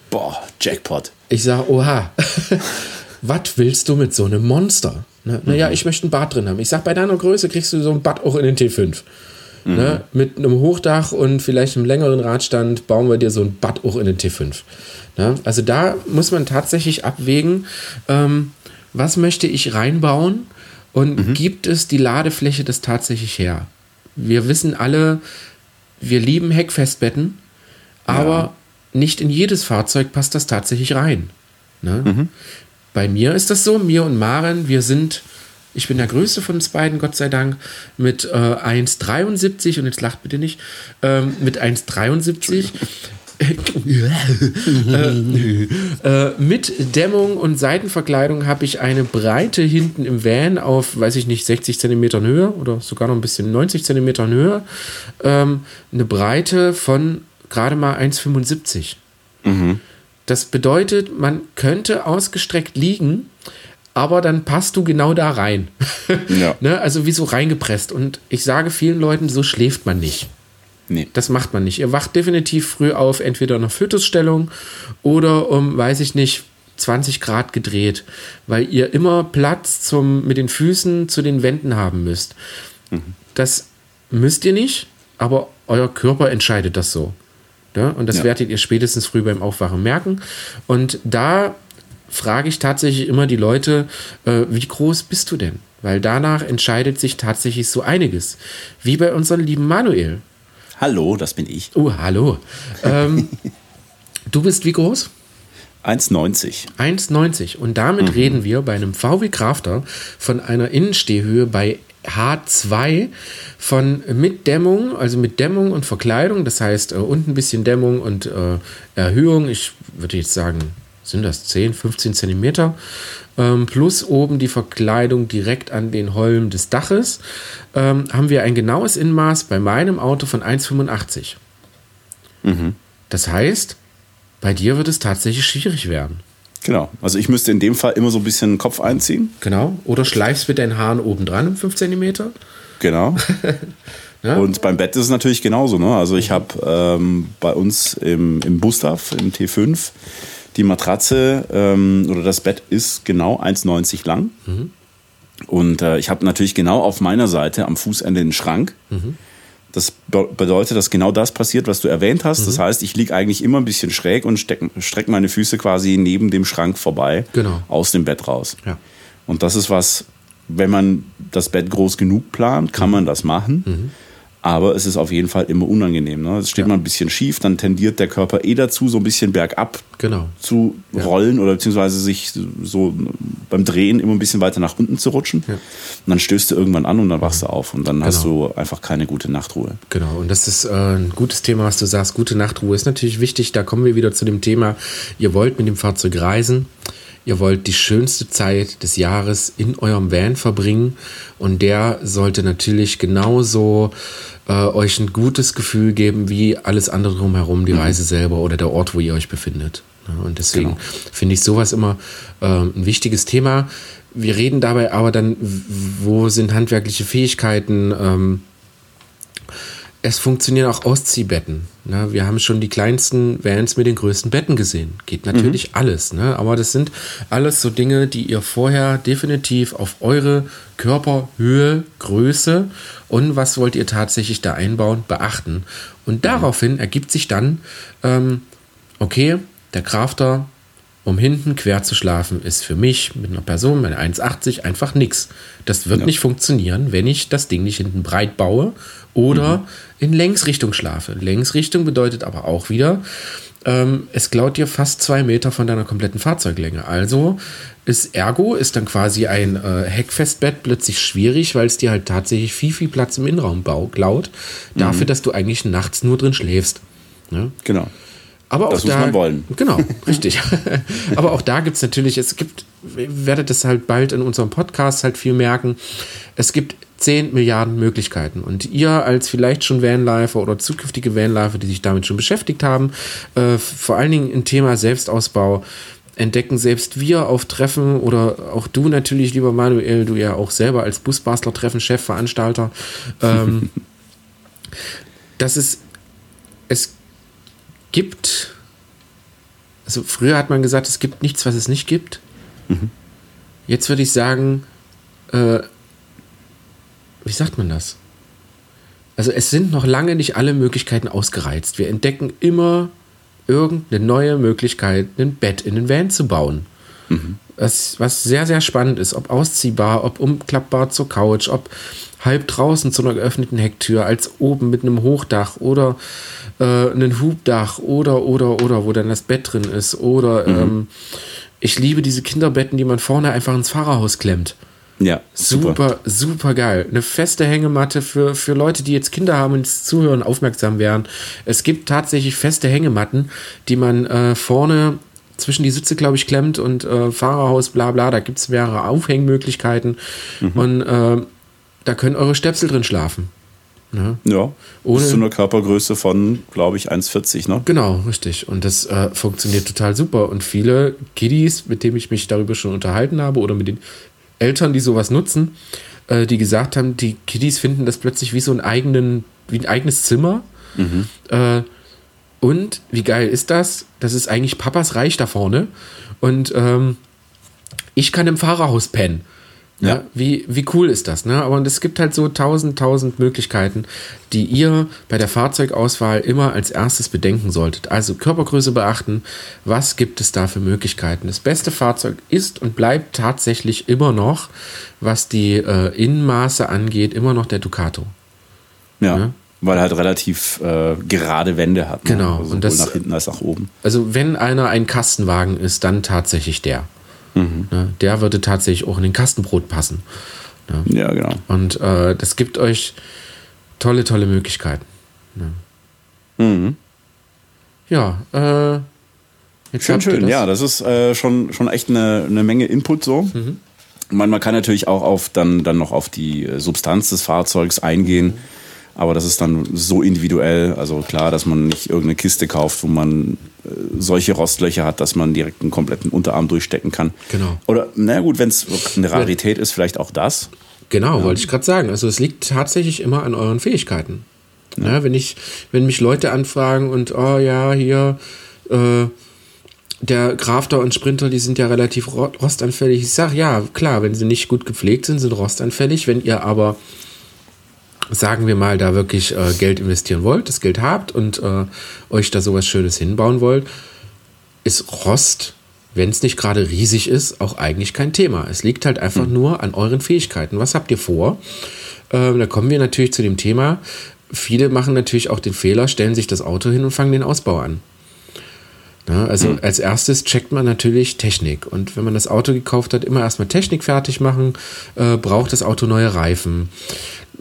Boah, Jackpot. Ich sage, oha. *laughs* was willst du mit so einem Monster? Ne? Naja, mhm. ich möchte ein Bad drin haben. Ich sag, bei deiner Größe kriegst du so ein Bad auch in den T5. Mhm. Ne? Mit einem Hochdach und vielleicht einem längeren Radstand bauen wir dir so ein Bad auch in den T5. Ne? Also da muss man tatsächlich abwägen, ähm, was möchte ich reinbauen und mhm. gibt es die Ladefläche das tatsächlich her? Wir wissen alle, wir lieben Heckfestbetten, aber ja. nicht in jedes Fahrzeug passt das tatsächlich rein. Ne? Mhm. Bei mir ist das so, mir und Maren, wir sind ich bin der Größte von uns beiden, Gott sei Dank, mit äh, 1,73 und jetzt lacht bitte nicht, ähm, mit 1,73. *laughs* äh, äh, mit Dämmung und Seitenverkleidung habe ich eine Breite hinten im Van auf, weiß ich nicht, 60 cm Höhe oder sogar noch ein bisschen 90 cm Höhe. Ähm, eine Breite von gerade mal 1,75. Mhm. Das bedeutet, man könnte ausgestreckt liegen aber dann passt du genau da rein. Ja. *laughs* ne? Also wie so reingepresst. Und ich sage vielen Leuten, so schläft man nicht. Nee. Das macht man nicht. Ihr wacht definitiv früh auf, entweder in einer Fötusstellung oder um, weiß ich nicht, 20 Grad gedreht, weil ihr immer Platz zum, mit den Füßen zu den Wänden haben müsst. Mhm. Das müsst ihr nicht, aber euer Körper entscheidet das so. Ja? Und das ja. werdet ihr spätestens früh beim Aufwachen merken. Und da frage ich tatsächlich immer die Leute, äh, wie groß bist du denn? Weil danach entscheidet sich tatsächlich so einiges. Wie bei unserem lieben Manuel. Hallo, das bin ich. Oh, hallo. ähm, *laughs* du bist wie groß? 1,90. 1,90. Und damit mhm. reden wir bei einem VW Crafter von einer Innenstehhöhe bei H2 von mit Dämmung, also mit Dämmung und Verkleidung, das heißt äh, unten ein bisschen Dämmung und äh, Erhöhung, ich würde jetzt sagen sind das 10, 15 Zentimeter, ähm, plus oben die Verkleidung direkt an den Holm des Daches, ähm, haben wir ein genaues Innenmaß bei meinem Auto von 1,85. Mhm. Das heißt, bei dir wird es tatsächlich schwierig werden. Genau. Also ich müsste in dem Fall immer so ein bisschen den Kopf einziehen. Genau. Oder schleifst mit deinen Haaren oben dran um 5 cm. Genau. *laughs* ja? Und beim Bett ist es natürlich genauso. Ne? Also ich habe ähm, bei uns im, im Bustav, im T5, die Matratze ähm, oder das Bett ist genau 1,90 lang. Mhm. Und äh, ich habe natürlich genau auf meiner Seite am Fußende den Schrank. Mhm. Das be bedeutet, dass genau das passiert, was du erwähnt hast. Mhm. Das heißt, ich liege eigentlich immer ein bisschen schräg und strecke meine Füße quasi neben dem Schrank vorbei genau. aus dem Bett raus. Ja. Und das ist was, wenn man das Bett groß genug plant, kann man das machen. Mhm. Aber es ist auf jeden Fall immer unangenehm. Ne? Es steht ja. mal ein bisschen schief, dann tendiert der Körper eh dazu, so ein bisschen bergab genau. zu rollen ja. oder beziehungsweise sich so beim Drehen immer ein bisschen weiter nach unten zu rutschen. Ja. Und dann stößt du irgendwann an und dann wachst du auf und dann genau. hast du einfach keine gute Nachtruhe. Genau, und das ist äh, ein gutes Thema, was du sagst. Gute Nachtruhe ist natürlich wichtig. Da kommen wir wieder zu dem Thema, ihr wollt mit dem Fahrzeug reisen. Ihr wollt die schönste Zeit des Jahres in eurem Van verbringen und der sollte natürlich genauso äh, euch ein gutes Gefühl geben wie alles andere drumherum, die mhm. Reise selber oder der Ort, wo ihr euch befindet. Und deswegen genau. finde ich sowas immer äh, ein wichtiges Thema. Wir reden dabei aber dann, wo sind handwerkliche Fähigkeiten? Ähm, es funktionieren auch Ausziehbetten. Ne? Wir haben schon die kleinsten Vans mit den größten Betten gesehen. Geht natürlich mhm. alles. Ne? Aber das sind alles so Dinge, die ihr vorher definitiv auf eure Körperhöhe, Größe und was wollt ihr tatsächlich da einbauen, beachten. Und daraufhin ergibt sich dann, ähm, okay, der Crafter um hinten quer zu schlafen, ist für mich mit einer Person, mit 1,80 einfach nichts. Das wird ja. nicht funktionieren, wenn ich das Ding nicht hinten breit baue oder mhm. in Längsrichtung schlafe. Längsrichtung bedeutet aber auch wieder, ähm, es klaut dir fast zwei Meter von deiner kompletten Fahrzeuglänge. Also ist ergo, ist dann quasi ein äh, Heckfestbett plötzlich schwierig, weil es dir halt tatsächlich viel, viel Platz im Innenraum klaut, dafür, mhm. dass du eigentlich nachts nur drin schläfst. Ne? Genau. Aber das auch muss da, man wollen. Genau, *laughs* richtig. *laughs* Aber auch da gibt es natürlich, es gibt, ihr werdet es halt bald in unserem Podcast halt viel merken, es gibt 10 Milliarden Möglichkeiten. Und ihr als vielleicht schon Vanlifer oder zukünftige Vanlifer, die sich damit schon beschäftigt haben, äh, vor allen Dingen im Thema Selbstausbau, entdecken selbst wir auf Treffen oder auch du natürlich, lieber Manuel, du ja auch selber als Busbastler-Treffen, Chef, Veranstalter, ähm, *laughs* dass es, es gibt, also früher hat man gesagt, es gibt nichts, was es nicht gibt. Mhm. Jetzt würde ich sagen, äh, wie sagt man das? Also es sind noch lange nicht alle Möglichkeiten ausgereizt. Wir entdecken immer irgendeine neue Möglichkeit, ein Bett in den Van zu bauen. Mhm. Was, was sehr, sehr spannend ist. Ob ausziehbar, ob umklappbar zur Couch, ob halb draußen zu einer geöffneten Hecktür, als oben mit einem Hochdach oder äh, ein Hubdach oder, oder, oder, wo dann das Bett drin ist. Oder mhm. ähm, ich liebe diese Kinderbetten, die man vorne einfach ins Fahrerhaus klemmt. Ja, super. super, super geil. Eine feste Hängematte für, für Leute, die jetzt Kinder haben und Zuhören aufmerksam wären. Es gibt tatsächlich feste Hängematten, die man äh, vorne zwischen die Sitze, glaube ich, klemmt und äh, Fahrerhaus, bla bla. Da gibt es mehrere Aufhängmöglichkeiten. Mhm. Und äh, da können eure Stöpsel drin schlafen. Ne? Ja, Ohne, bis zu einer Körpergröße von, glaube ich, 1,40, ne? Genau, richtig. Und das äh, funktioniert total super. Und viele Kiddies, mit denen ich mich darüber schon unterhalten habe, oder mit den Eltern, die sowas nutzen, äh, die gesagt haben, die Kiddies finden das plötzlich wie so ein, eigenen, wie ein eigenes Zimmer. Mhm. Äh, und wie geil ist das? Das ist eigentlich Papas Reich da vorne. Und ähm, ich kann im Fahrerhaus pennen. Ja. ja. wie, wie cool ist das, ne? Aber es gibt halt so tausend, tausend Möglichkeiten, die ihr bei der Fahrzeugauswahl immer als erstes bedenken solltet. Also Körpergröße beachten, was gibt es da für Möglichkeiten? Das beste Fahrzeug ist und bleibt tatsächlich immer noch, was die äh, Innenmaße angeht, immer noch der Ducato. Ja. ja? Weil er halt relativ äh, gerade Wände hat. Ne? Genau. Also und das, nach hinten als nach oben. Also wenn einer ein Kastenwagen ist, dann tatsächlich der. Mhm. Ne, der würde tatsächlich auch in den Kastenbrot passen. Ne? Ja, genau. Und äh, das gibt euch tolle, tolle Möglichkeiten. Ne? Mhm. Ja, äh, jetzt schön, schön. Das. Ja, das ist äh, schon, schon echt eine, eine Menge Input so. Mhm. Man, man kann natürlich auch auf, dann, dann noch auf die Substanz des Fahrzeugs eingehen. Mhm aber das ist dann so individuell. Also klar, dass man nicht irgendeine Kiste kauft, wo man äh, solche Rostlöcher hat, dass man direkt einen kompletten Unterarm durchstecken kann. Genau. Oder, na gut, wenn es eine Rarität ist, vielleicht auch das. Genau, ja. wollte ich gerade sagen. Also es liegt tatsächlich immer an euren Fähigkeiten. Ja. ja. wenn ich, wenn mich Leute anfragen und oh ja, hier, äh, der Crafter und Sprinter, die sind ja relativ rostanfällig. Ich sage, ja, klar, wenn sie nicht gut gepflegt sind, sind rostanfällig. Wenn ihr aber sagen wir mal, da wirklich äh, Geld investieren wollt, das Geld habt und äh, euch da sowas Schönes hinbauen wollt, ist Rost, wenn es nicht gerade riesig ist, auch eigentlich kein Thema. Es liegt halt einfach mhm. nur an euren Fähigkeiten. Was habt ihr vor? Äh, da kommen wir natürlich zu dem Thema. Viele machen natürlich auch den Fehler, stellen sich das Auto hin und fangen den Ausbau an. Ja, also mhm. als erstes checkt man natürlich Technik. Und wenn man das Auto gekauft hat, immer erstmal Technik fertig machen, äh, braucht das Auto neue Reifen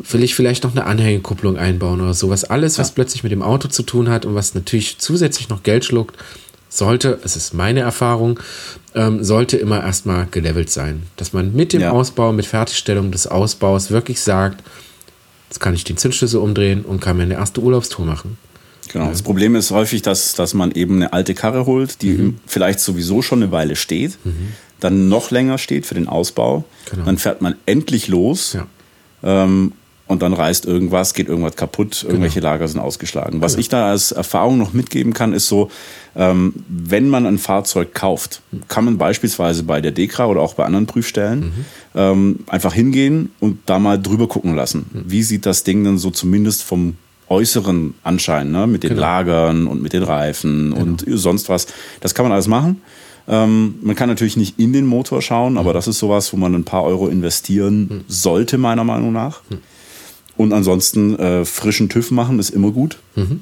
will ich vielleicht noch eine Anhängekupplung einbauen oder sowas. Alles, was ja. plötzlich mit dem Auto zu tun hat und was natürlich zusätzlich noch Geld schluckt, sollte, es ist meine Erfahrung, ähm, sollte immer erstmal gelevelt sein. Dass man mit dem ja. Ausbau, mit Fertigstellung des Ausbaus wirklich sagt, jetzt kann ich den Zündschlüssel umdrehen und kann mir eine erste Urlaubstour machen. Genau. Ja. Das Problem ist häufig, dass, dass man eben eine alte Karre holt, die mhm. vielleicht sowieso schon eine Weile steht, mhm. dann noch länger steht für den Ausbau. Genau. Dann fährt man endlich los. Ja. Ähm, und dann reißt irgendwas, geht irgendwas kaputt, irgendwelche genau. Lager sind ausgeschlagen. Was genau. ich da als Erfahrung noch mitgeben kann, ist so, ähm, wenn man ein Fahrzeug kauft, kann man beispielsweise bei der DEKRA oder auch bei anderen Prüfstellen mhm. ähm, einfach hingehen und da mal drüber gucken lassen. Mhm. Wie sieht das Ding denn so zumindest vom äußeren Anschein, ne? mit den genau. Lagern und mit den Reifen genau. und sonst was. Das kann man alles machen. Ähm, man kann natürlich nicht in den Motor schauen, mhm. aber das ist sowas, wo man ein paar Euro investieren mhm. sollte, meiner Meinung nach. Mhm. Und ansonsten äh, frischen TÜV machen ist immer gut. Mhm.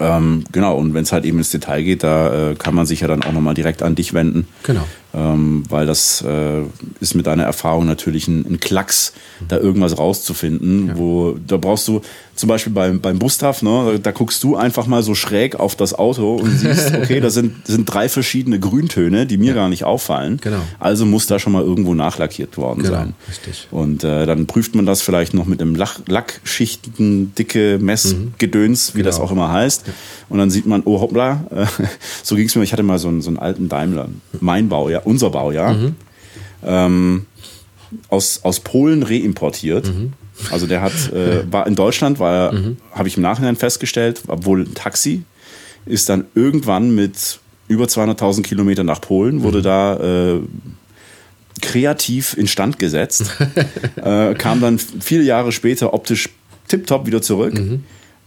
Ähm, genau, und wenn es halt eben ins Detail geht, da äh, kann man sich ja dann auch nochmal direkt an dich wenden. Genau. Ähm, weil das äh, ist mit deiner Erfahrung natürlich ein, ein Klacks, mhm. da irgendwas rauszufinden, ja. wo da brauchst du zum Beispiel beim, beim Bustav, ne, da guckst du einfach mal so schräg auf das Auto und *laughs* siehst, okay, da sind, sind drei verschiedene Grüntöne, die mir ja. gar nicht auffallen. Genau. Also muss da schon mal irgendwo nachlackiert worden genau. sein. Richtig. Und äh, dann prüft man das vielleicht noch mit einem Lack, Lackschichten, dicke Messgedöns, mhm. wie genau. das auch immer heißt. Ja. Und dann sieht man, oh hoppla, äh, *laughs* so ging es mir, ich hatte mal so einen, so einen alten Daimler, mein Baujahr, unser Baujahr, mhm. ähm, aus, aus Polen reimportiert. Mhm. Also der hat, äh, war in Deutschland, war, mhm. habe ich im Nachhinein festgestellt, obwohl ein Taxi, ist dann irgendwann mit über 200.000 Kilometern nach Polen, wurde mhm. da äh, kreativ instand gesetzt, *laughs* äh, kam dann viele Jahre später optisch tipptopp wieder zurück.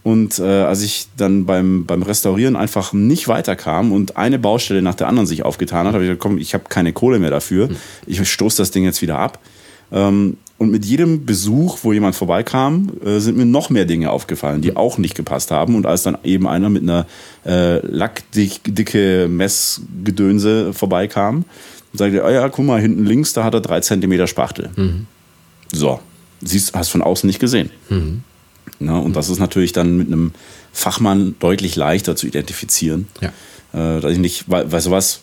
Und äh, als ich dann beim, beim Restaurieren einfach nicht weiterkam und eine Baustelle nach der anderen sich aufgetan hat, habe ich gesagt, komm, ich habe keine Kohle mehr dafür. Ich stoße das Ding jetzt wieder ab. Ähm, und mit jedem Besuch, wo jemand vorbeikam, äh, sind mir noch mehr Dinge aufgefallen, die auch nicht gepasst haben. Und als dann eben einer mit einer äh, lackdicke Messgedönse vorbeikam, sagte er, oh ja, guck mal, hinten links, da hat er drei Zentimeter Spachtel. So, siehst, hast von außen nicht gesehen. Na, und das ist natürlich dann mit einem Fachmann deutlich leichter zu identifizieren. Ja. Äh, dass ich nicht, weil, weißt du was,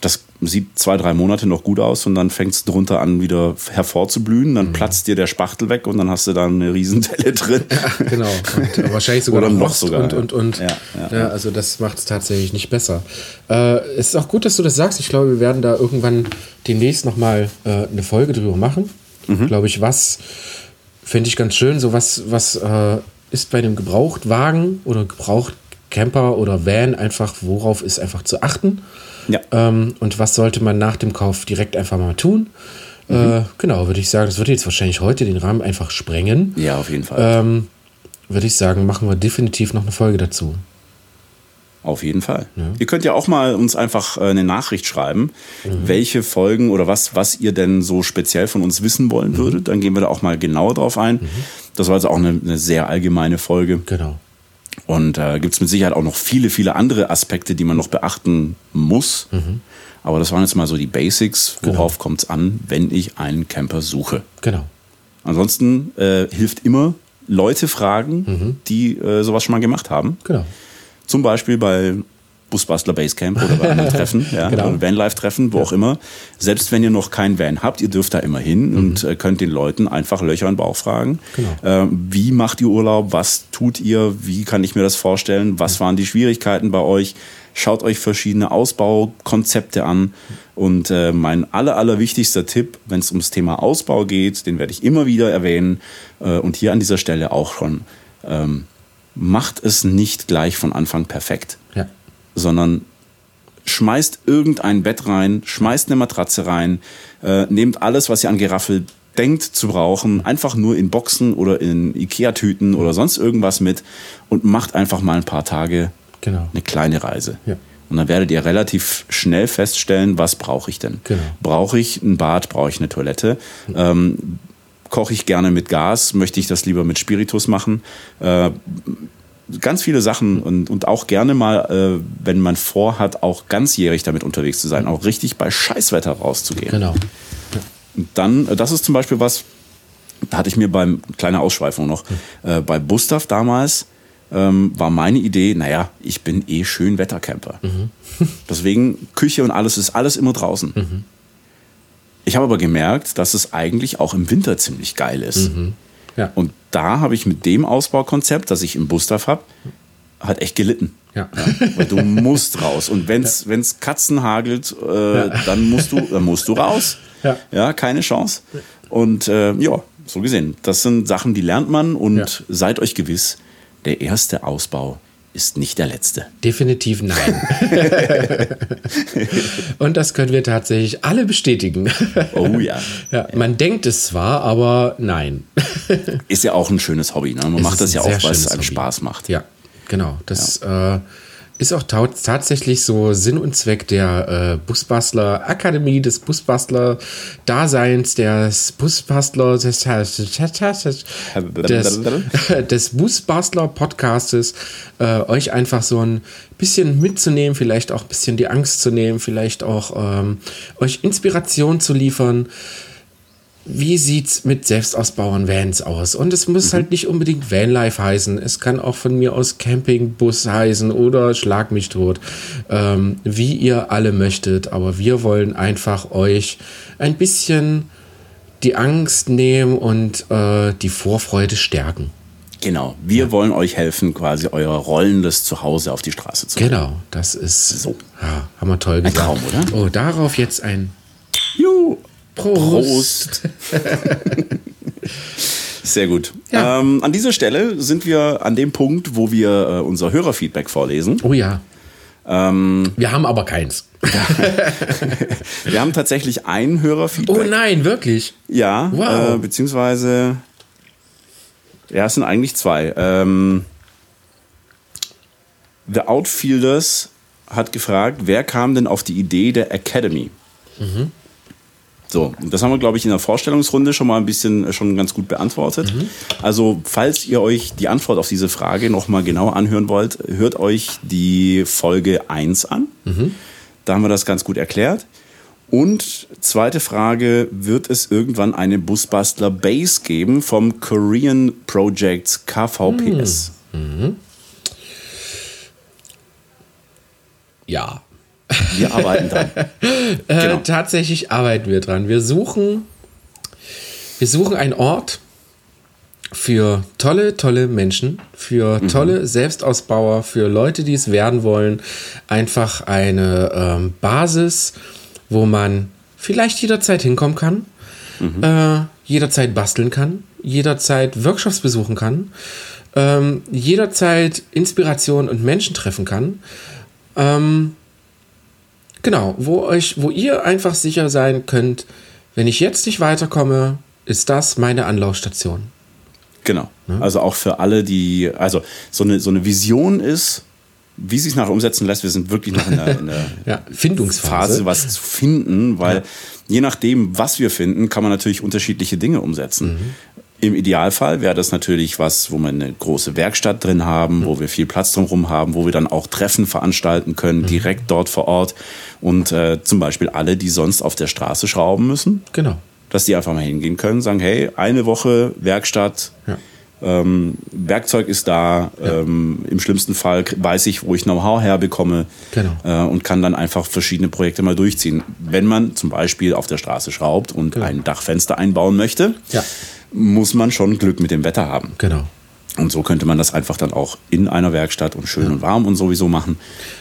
das sieht zwei, drei Monate noch gut aus und dann fängt es drunter an, wieder hervorzublühen. Dann platzt dir der Spachtel weg und dann hast du da eine Riesendelle drin. Genau. Und wahrscheinlich sogar Oder noch sogar, und, und, und. ja. Ja, Ja, also das macht es tatsächlich nicht besser. Äh, es ist auch gut, dass du das sagst. Ich glaube, wir werden da irgendwann demnächst nochmal äh, eine Folge drüber machen. Glaube ich, was fände ich ganz schön. So was, was äh, ist bei einem Gebrauchtwagen oder Gebrauchtcamper oder Van einfach, worauf ist einfach zu achten? Ja. Ähm, und was sollte man nach dem Kauf direkt einfach mal tun? Äh, genau, würde ich sagen, das würde jetzt wahrscheinlich heute den Rahmen einfach sprengen. ja, auf jeden Fall. Ähm, würde ich sagen, machen wir definitiv noch eine Folge dazu. Auf jeden Fall. Ihr könnt ja auch mal uns einfach äh, eine Nachricht schreiben, welche Folgen oder was, was ihr denn so speziell von uns wissen wollen würdet. Dann gehen wir da auch mal genauer drauf ein. Das war also auch eine, eine sehr allgemeine Folge. Genau. Und äh, gibt es mit Sicherheit auch noch viele, viele andere Aspekte, die man noch beachten muss. Aber das waren jetzt mal so die Basics. Worauf kommt es an, wenn ich einen Camper suche? Genau. Ansonsten äh, hilft immer Leute fragen, die äh, sowas schon mal gemacht haben. Genau. Zum Beispiel bei Busbastler Basecamp oder bei anderen *laughs* Treffen, ja, Genau. Vanlife-Treffen, wo auch immer. Selbst wenn ihr noch kein Van habt, ihr dürft da immer hin und äh, könnt den Leuten einfach Löcher in den Bauch fragen. Genau. Ähm, wie macht ihr Urlaub? Was tut ihr? Wie kann ich mir das vorstellen? Was waren die Schwierigkeiten bei euch? Schaut euch verschiedene Ausbaukonzepte an. Und äh, mein aller, allerwichtigster Tipp, wenn es ums Thema Ausbau geht, den werde ich immer wieder erwähnen äh, und hier an dieser Stelle auch schon, ähm, macht es nicht gleich von Anfang perfekt Ja. Sondern schmeißt irgendein Bett rein, schmeißt eine Matratze rein, äh, nehmt alles, was ihr an Geraffel denkt zu brauchen, einfach nur in Boxen oder in Ikea-Tüten oder sonst irgendwas mit und macht einfach mal ein paar Tage Genau. eine kleine Reise. Ja. Und dann werdet ihr relativ schnell feststellen, was brauche ich denn? Genau. Brauche ich ein Bad, brauche ich eine Toilette? Ähm, koche ich gerne mit Gas? Möchte ich das lieber mit Spiritus machen? Äh, ganz viele Sachen und, und auch gerne mal, äh, wenn man vorhat, auch ganzjährig damit unterwegs zu sein, auch richtig bei Scheißwetter rauszugehen. Genau. Und dann, äh, das ist zum Beispiel was, da hatte ich mir beim, kleine Ausschweifung noch, äh, bei Bustav damals ähm, war meine Idee, naja, ich bin eh schön Wettercamper. *laughs* Deswegen Küche und alles ist alles immer draußen. Ich habe aber gemerkt, dass es eigentlich auch im Winter ziemlich geil ist. Ja. Und da habe ich mit dem Ausbaukonzept, das ich im Bustav habe, halt echt gelitten. ja. Weil du musst raus. Und wenn's wenn's Katzen hagelt, äh, dann musst du, dann musst du raus. Ja. ja keine Chance. Und äh, ja, so gesehen. Das sind Sachen, die lernt man und Ja. seid euch gewiss, der erste Ausbau ist nicht der letzte. Definitiv nein. *laughs* Und das können wir tatsächlich alle bestätigen. Oh ja. Ja, man denkt es zwar, aber nein. Ist ja auch ein schönes Hobby. Ne? Man Es macht das ja auch, weil es einem Hobby. Spaß macht. Ja, genau. Das Äh, ist auch tatsächlich so Sinn und Zweck der äh, Busbastler Akademie, des Busbastler Daseins, des Busbastler des, des, *laughs* des Busbastler Podcastes, äh, euch einfach so ein bisschen mitzunehmen, vielleicht auch ein bisschen die Angst zu nehmen, vielleicht auch ähm, euch Inspiration zu liefern wie sieht's mit selbstausbauern Vans aus? Und es muss halt nicht unbedingt Vanlife heißen. Es kann auch von mir aus Campingbus heißen oder Schlag mich tot. Ähm, wie ihr alle möchtet. Aber wir wollen einfach euch ein bisschen die Angst nehmen und äh, die Vorfreude stärken. Genau. Wir wollen euch helfen, quasi euer rollendes Zuhause auf die Straße zu bringen. Genau, das ist So. Ja, haben wir toll gesagt. Traum, oder? Oh, darauf jetzt ein Juhu. Prost. Prost. *laughs* Sehr gut. Ja. Ähm, an dieser Stelle sind wir an dem Punkt, wo wir äh, unser Hörerfeedback vorlesen. Oh ja. Ähm, Wir haben aber keins. *laughs* wir haben tatsächlich ein Oh Hörerfeedback. nein, wirklich. Ja, Wow. äh, beziehungsweise Ja, es sind eigentlich zwei. Ähm, The Outfielders hat gefragt, wer kam denn auf die Idee der Academy? Mhm. So, das haben wir, glaube ich, in der Vorstellungsrunde schon mal ein bisschen äh, schon ganz gut beantwortet. Mhm. Also, falls ihr euch die Antwort auf diese Frage noch mal genauer anhören wollt, hört euch die Folge 1 an. Mhm. Da haben wir das ganz gut erklärt. Und zweite Frage, wird es irgendwann eine Busbastler Base geben vom Korean Projects KVPS? Mhm. Ja. Wir arbeiten dran. *laughs* Äh, genau. tatsächlich arbeiten wir dran. Wir suchen, wir suchen einen Ort für tolle, tolle Menschen, für mhm. tolle Selbstausbauer, für Leute, die es werden wollen. Einfach eine ähm, Basis, wo man vielleicht jederzeit hinkommen kann, mhm. äh, jederzeit basteln kann, jederzeit Workshops besuchen kann, ähm, jederzeit Inspiration und Menschen treffen kann. Ähm, Genau, wo euch, wo ihr einfach sicher sein könnt, wenn ich jetzt nicht weiterkomme, ist das meine Anlaufstation. Genau. Ne? Also auch für alle, die, also so eine, so eine Vision ist, wie sich nachher umsetzen lässt, wir sind wirklich noch in der, in der *laughs* ja, Findungsphase, Phase, was zu finden, weil ja. je nachdem, was wir finden, kann man natürlich unterschiedliche Dinge umsetzen. Mhm. Im Idealfall wäre das natürlich was, wo wir eine große Werkstatt drin haben, mhm. wo wir viel Platz drumherum haben, wo wir dann auch Treffen veranstalten können, mhm. direkt dort vor Ort. Und äh, zum Beispiel alle, die sonst auf der Straße schrauben müssen. Genau. Dass die einfach mal hingehen können, sagen, hey, eine Woche Werkstatt, ja. ähm, Werkzeug ist da, ja. ähm, im schlimmsten Fall weiß ich, wo ich Know-how herbekomme genau. äh, und kann dann einfach verschiedene Projekte mal durchziehen. Wenn man zum Beispiel auf der Straße schraubt und genau. ein Dachfenster einbauen möchte, ja muss man schon Glück mit dem Wetter haben. Genau. Und so könnte man das einfach dann auch in einer Werkstatt und schön ja. und warm und sowieso machen.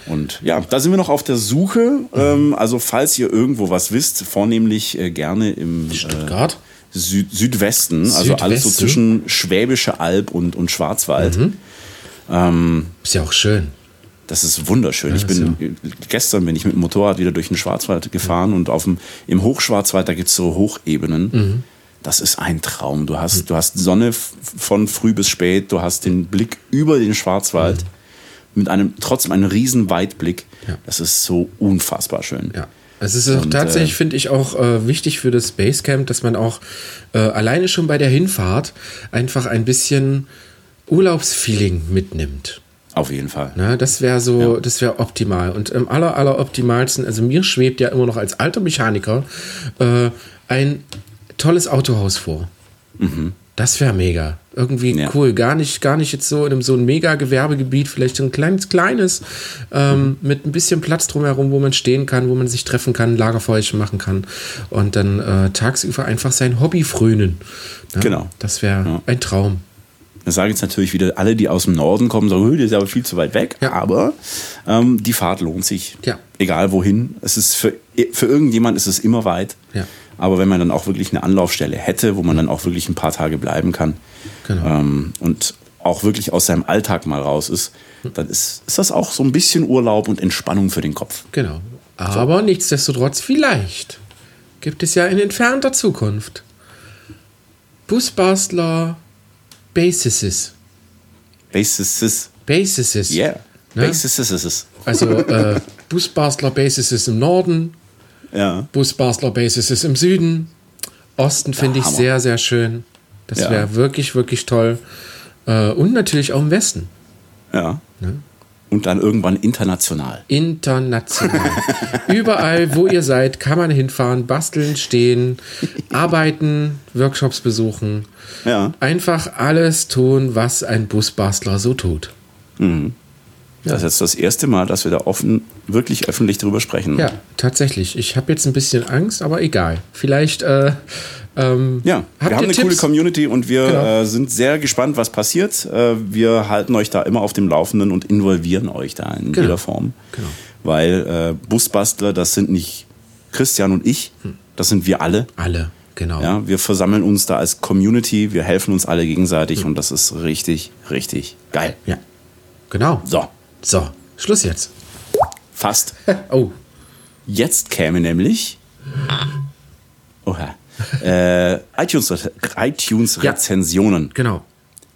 Und ja, da sind wir noch auf der Suche. Mhm. also falls ihr irgendwo was wisst, vornehmlich äh, gerne im Stuttgart. Äh, Süd Südwesten, Südwesten, also alles so zwischen Schwäbische Alb und, und Schwarzwald. Mhm. Ähm, ist ja auch schön. Das ist wunderschön. Ja, ich bin ja. gestern bin ich mit dem Motorrad wieder durch den Schwarzwald gefahren mhm. und auf dem, im Hochschwarzwald, da gibt es so Hochebenen. Das ist ein Traum. Du hast, mhm. du hast Sonne von früh bis spät, du hast den Blick über den Schwarzwald mhm. mit einem trotzdem einem riesen Weitblick. Ja. Das ist so unfassbar schön. Ja. Es ist auch tatsächlich, äh, finde ich, auch äh, wichtig für das Basecamp, dass man auch äh, alleine schon bei der Hinfahrt einfach ein bisschen Urlaubsfeeling mitnimmt. Auf jeden Fall. Na, das wäre so, ja. das wäre optimal. Und im aller, aller optimalsten, also mir schwebt ja immer noch als alter Mechaniker äh, ein tolles Autohaus vor. Mhm. Das wäre mega. Irgendwie ja. cool. Gar nicht, gar nicht jetzt so in einem so ein mega Gewerbegebiet, vielleicht so ein kleines, kleines, ähm, mhm. mit ein bisschen Platz drumherum, wo man stehen kann, wo man sich treffen kann, Lagerfeuerchen machen kann und dann äh, tagsüber einfach sein Hobby frönen. Ja, genau. Das wäre ja. ein Traum. Da sagen jetzt natürlich wieder alle, die aus dem Norden kommen, sagen, das ist aber viel zu weit weg. Ja. Aber ähm, die Fahrt lohnt sich. Ja. Egal wohin. Es ist für, für irgendjemand ist es immer weit. Ja. Aber wenn man dann auch wirklich eine Anlaufstelle hätte, wo man dann auch wirklich ein paar Tage bleiben kann genau. ähm, und auch wirklich aus seinem Alltag mal raus ist, dann ist, ist das auch so ein bisschen Urlaub und Entspannung für den Kopf. Genau. Aber so. nichtsdestotrotz, vielleicht gibt es ja in entfernter Zukunft Busbastler Bases. Bases. Bases. Yeah. Ne? Bases. Also äh, *laughs* Busbastler Bases im Norden, ja. Bus Basler Basis ist im Süden. Osten finde ich sehr, sehr schön. Das ja. wäre wirklich, wirklich toll. Äh, und natürlich auch im Westen. Ja. Ne? Und dann irgendwann international. International. *laughs* Überall, wo ihr seid, kann man hinfahren, basteln, stehen, arbeiten, Workshops besuchen. Ja. Einfach alles tun, was ein Busbastler so tut. Mhm. Ja. Das ist jetzt das erste Mal, dass wir da offen, wirklich öffentlich darüber sprechen. Ja, tatsächlich. Ich habe jetzt ein bisschen Angst, aber egal. Vielleicht. Äh, ähm, ja, wir haben eine Tipps? coole Community und wir genau. äh, sind sehr gespannt, was passiert. Äh, wir halten euch da immer auf dem Laufenden und involvieren euch da in genau. jeder Form. Genau. Weil äh, Busbastler, das sind nicht Christian und ich, hm. das sind wir alle. Alle, genau. Ja, wir versammeln uns da als Community, wir helfen uns alle gegenseitig hm. und das ist richtig, richtig geil. Ja, genau. So. So, Schluss jetzt. Fast. *laughs* oh. Jetzt käme nämlich. Oha. äh, iTunes-Rezensionen. iTunes ja, genau.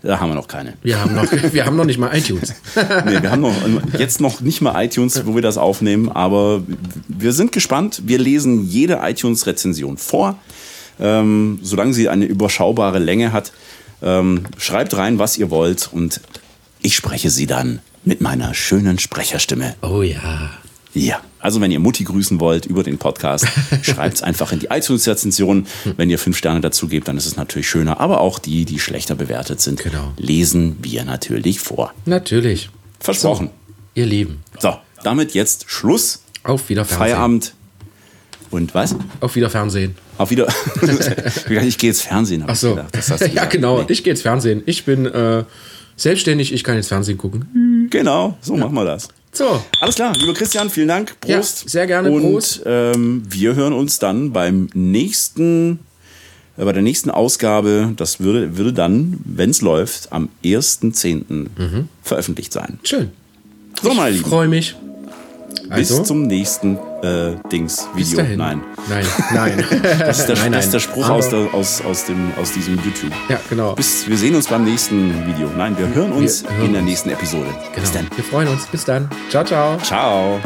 Da haben wir noch keine. Wir haben noch, *laughs* wir haben noch nicht mal iTunes. *laughs* nee, wir haben noch, jetzt noch nicht mal iTunes, wo wir das aufnehmen, aber wir sind gespannt. Wir lesen jede iTunes-Rezension vor, ähm, solange sie eine überschaubare Länge hat. Ähm, schreibt rein, was ihr wollt und ich spreche sie dann mit meiner schönen Sprecherstimme. Oh ja. Ja, also wenn ihr Mutti grüßen wollt über den Podcast, *laughs* schreibt es einfach in die iTunes-Rezension. Wenn ihr fünf Sterne dazu gebt, dann ist es natürlich schöner. Aber auch die, die schlechter bewertet sind, Genau. lesen wir natürlich vor. Natürlich. Versprochen. Ihr Lieben. So, damit jetzt Schluss. Auf wieder Fernsehen. Feierabend. Und was? Auf wieder Fernsehen. Auf wieder. *laughs* ich gehe jetzt Fernsehen. Ach ich so. gedacht. Das hast du *laughs* ja, genau. Nee. Ich gehe ins Fernsehen. Ich bin äh, selbstständig. Ich kann ins Fernsehen gucken. Genau, so machen wir das. So. Alles klar, lieber Christian, vielen Dank. Ja, Prost. sehr gerne, Und Prost. Ähm, wir hören uns dann beim nächsten, äh, bei der nächsten Ausgabe. Das würde, würde dann, wenn es läuft, am 1.10. Mhm. veröffentlicht sein. Schön. So, meine Lieben. Freue mich. Bis Also, zum nächsten äh, Dings bis Video. dahin. Nein. Nein, *laughs* nein. Das ist der, Nein, das ist nein. der Spruch aus, der, aus, aus, dem, aus diesem YouTube. Ja, genau. Bis, wir sehen uns beim nächsten Video. Nein, wir hören uns Wir hören in der nächsten Episode. Bis genau. dann. Wir freuen uns. Bis dann. Ciao, ciao. Ciao.